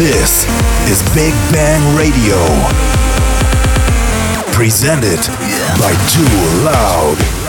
This is Big Bang Radio. Presented by Too Loud.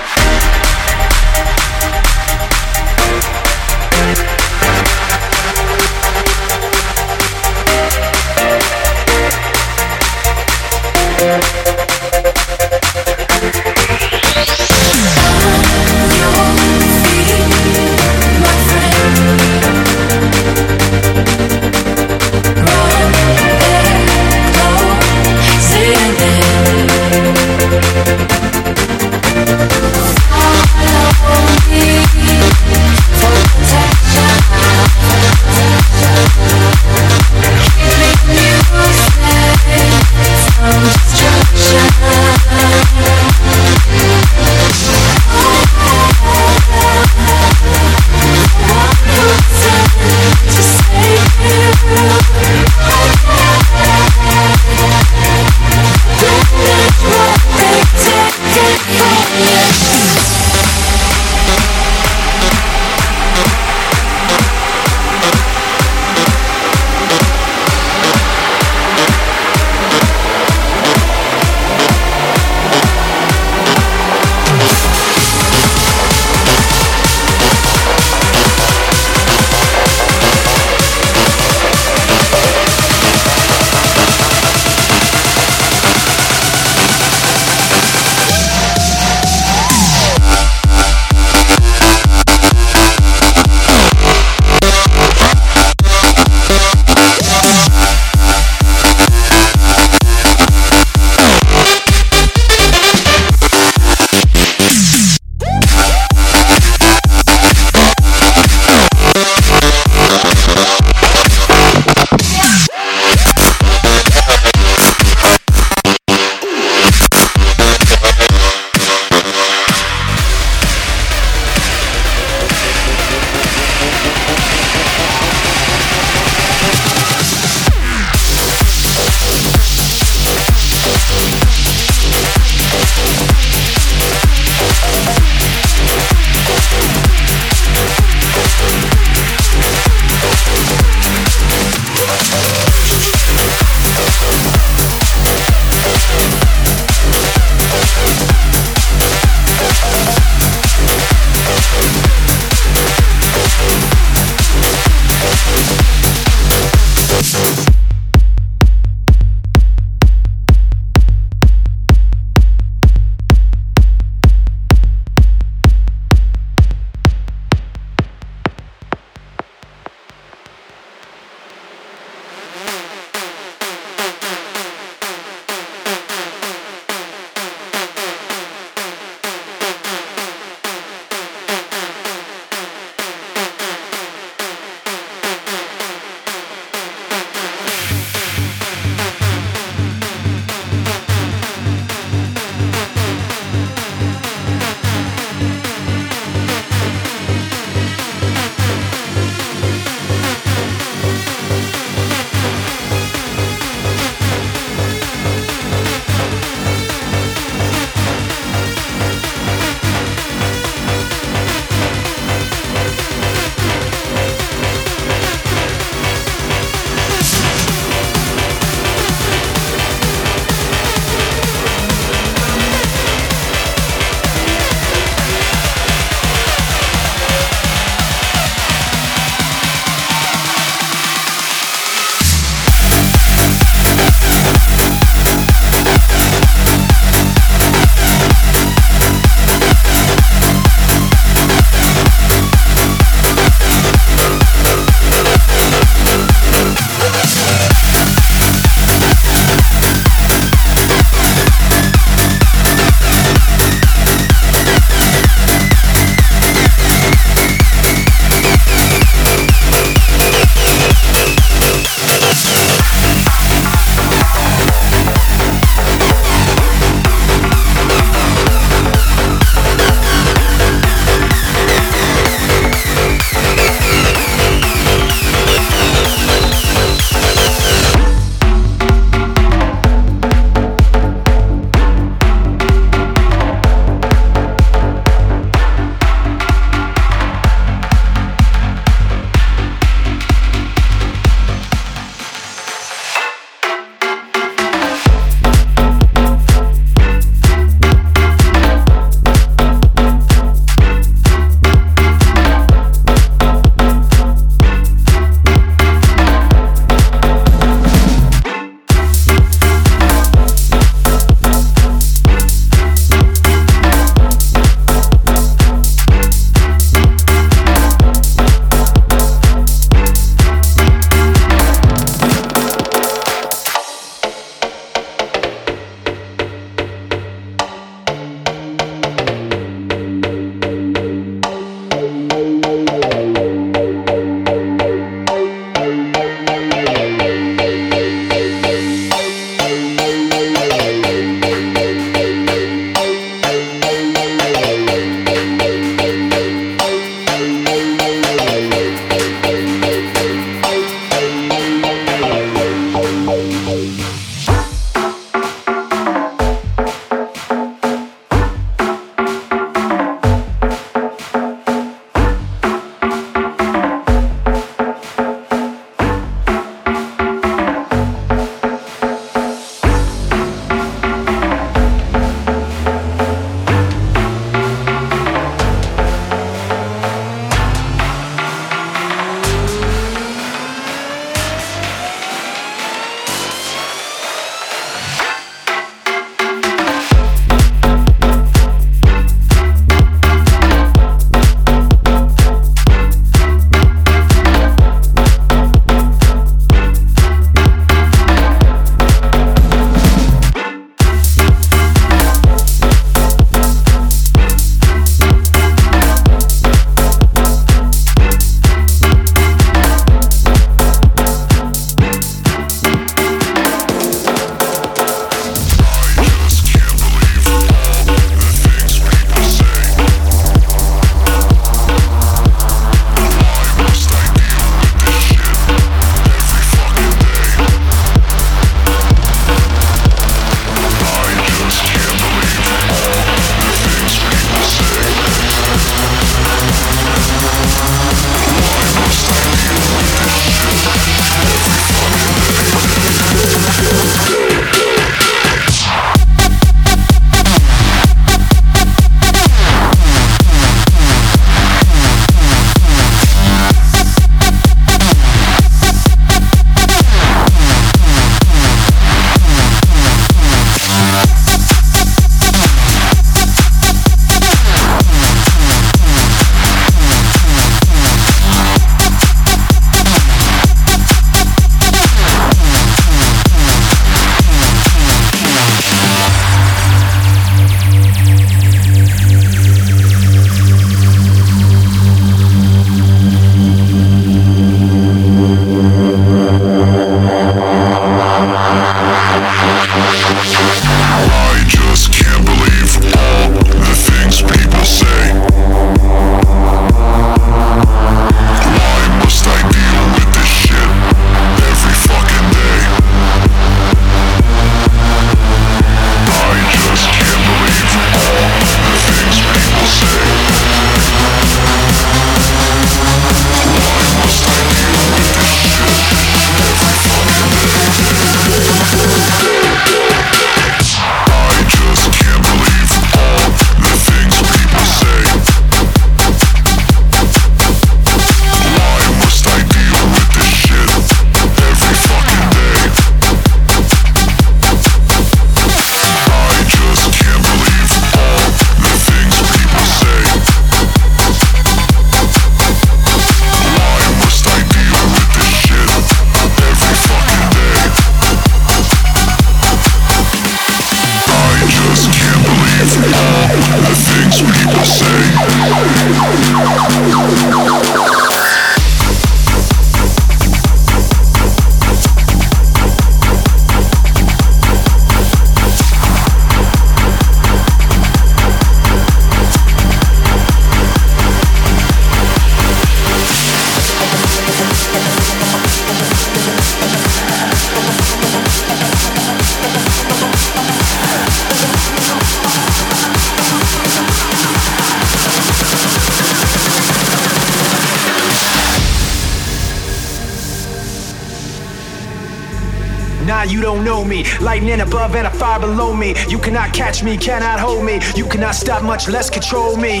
Lightning above and a fire below me. You cannot catch me, cannot hold me. You cannot stop, much less control me.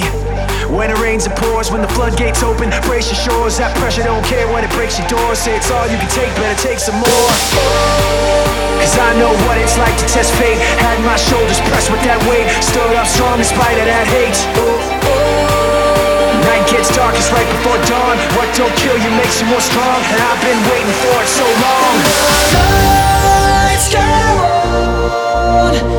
When it rains, it pours. When the floodgates open, brace your shores. That pressure don't care when it breaks your doors. Say it's all you can take, better take some more. Cause I know what it's like to test fate. Had my shoulders pressed with that weight. Stood up strong in spite of that hate. Night gets darkest right before dawn. What don't kill you makes you more strong. And I've been waiting for it so long. Waiting for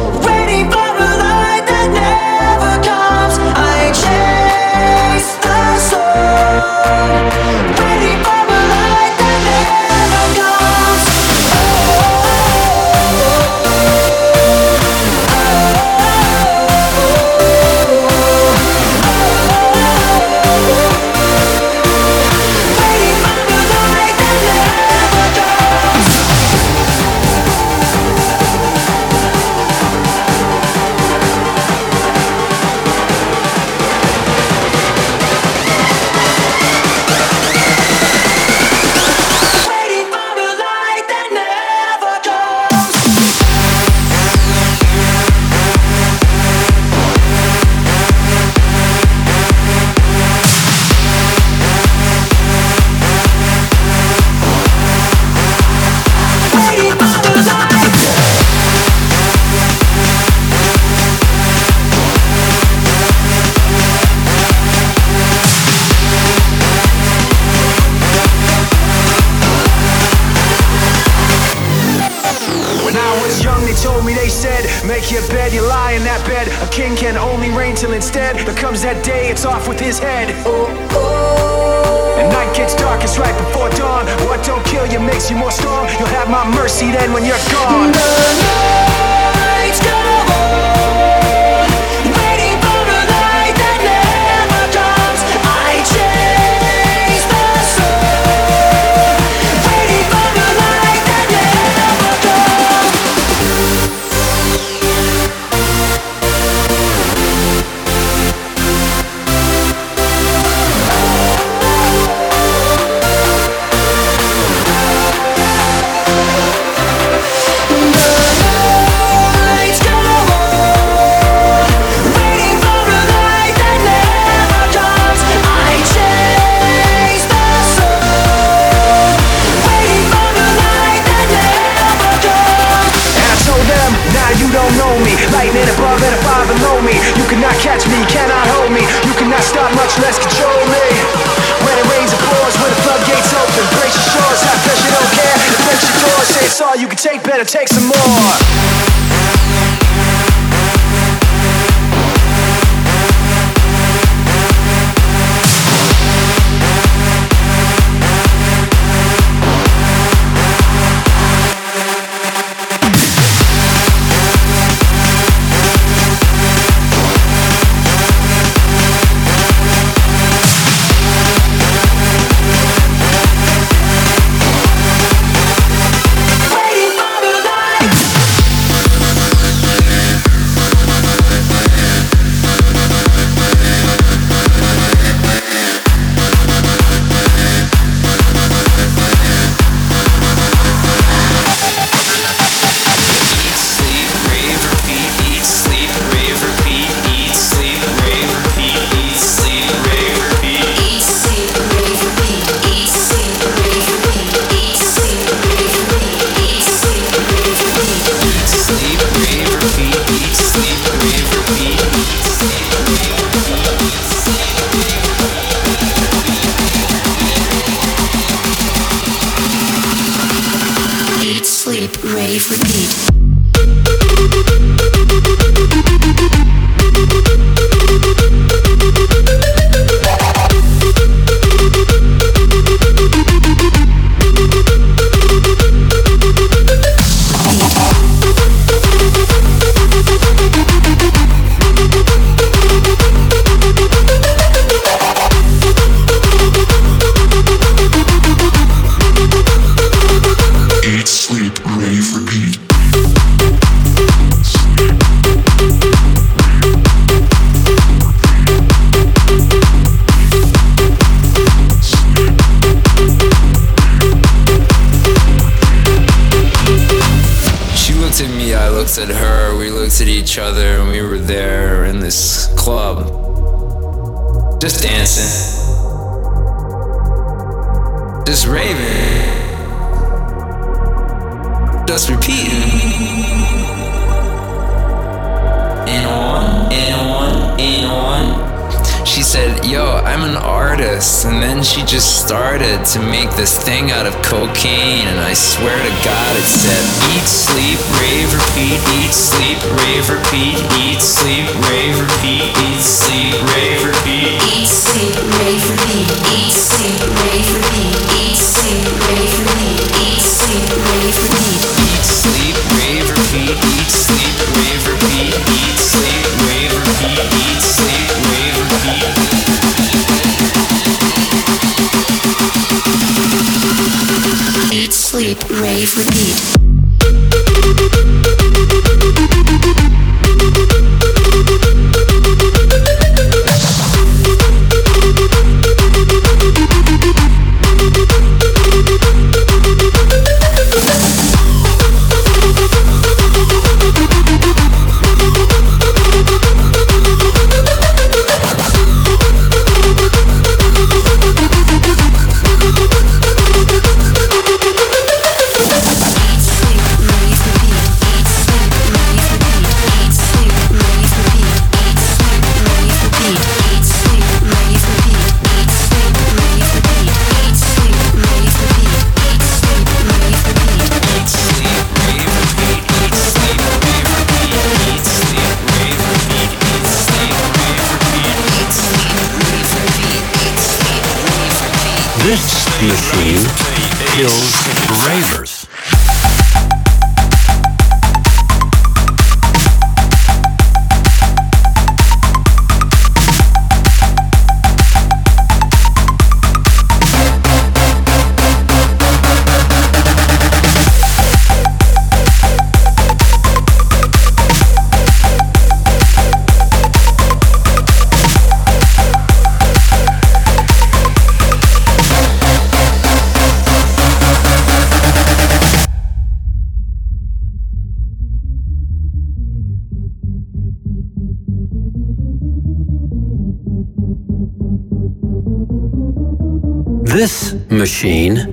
machine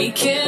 we can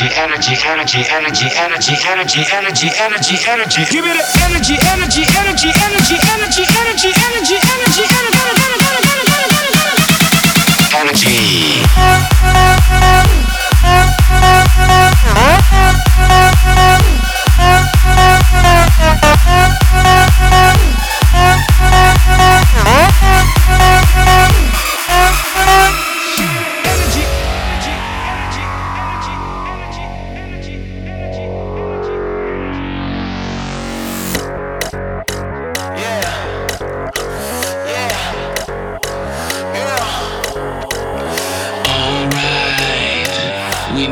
energy, energy, energy, energy, energy, energy, energy, energy, energy. Give me the energy, energy, energy, energy, energy, energy, energy, energy, energy, energy.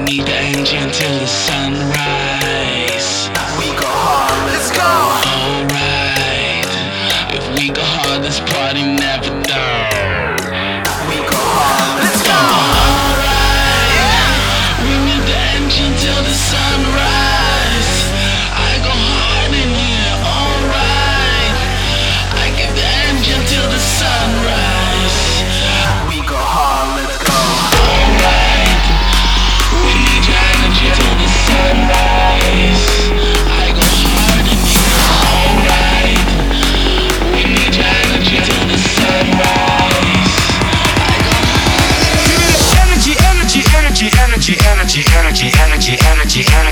need the engine till the sunrise. We go hard, let's go! Alright, if we go hard, this party never dies.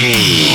Energy.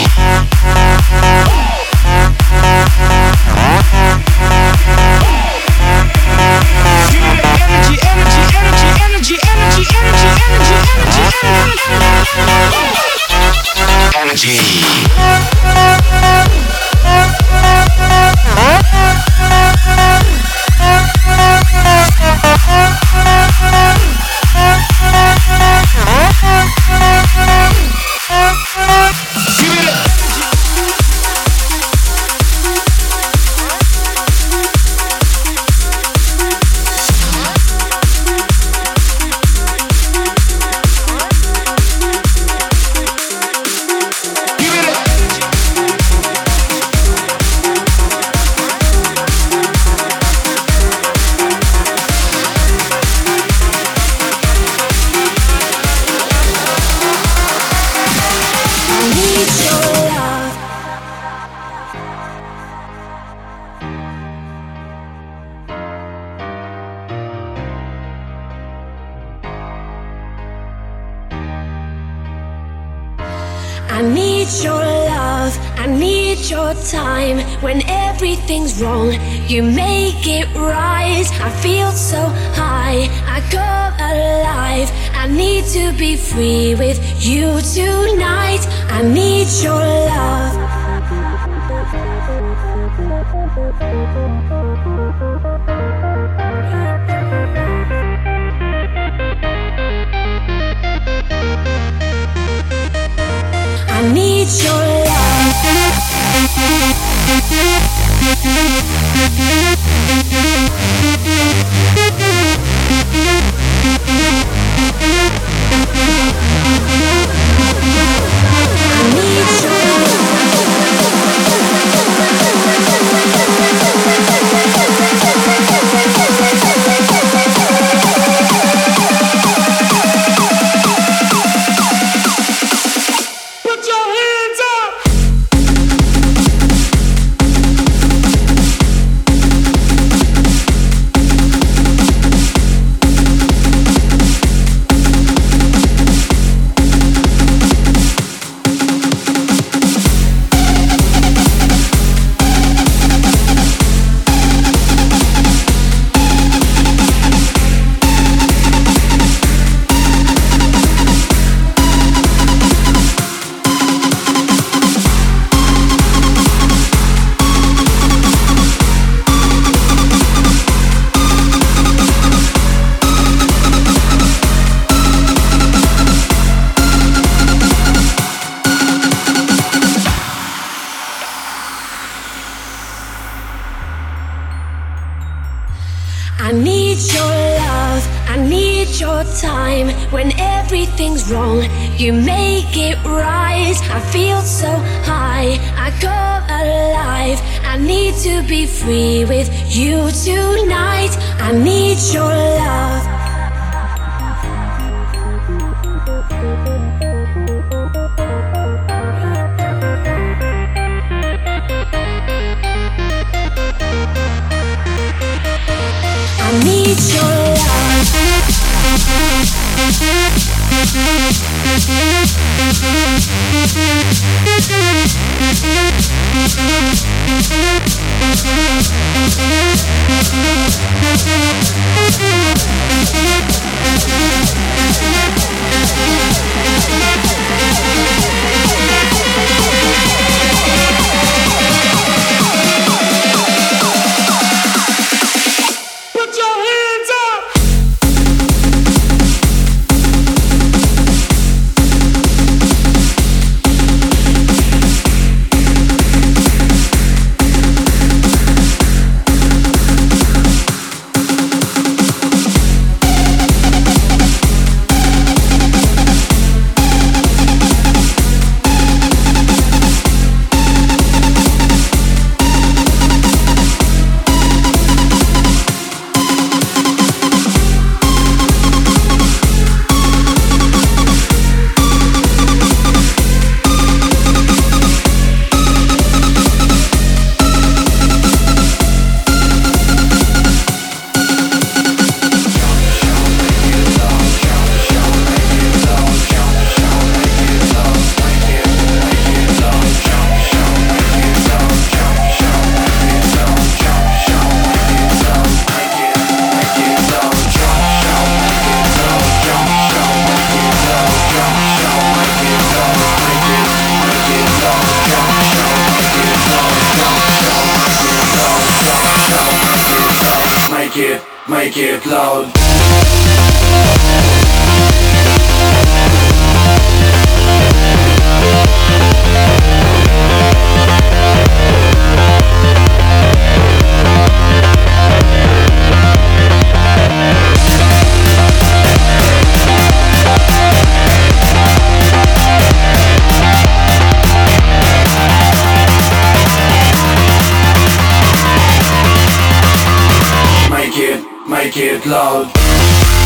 Make it loud.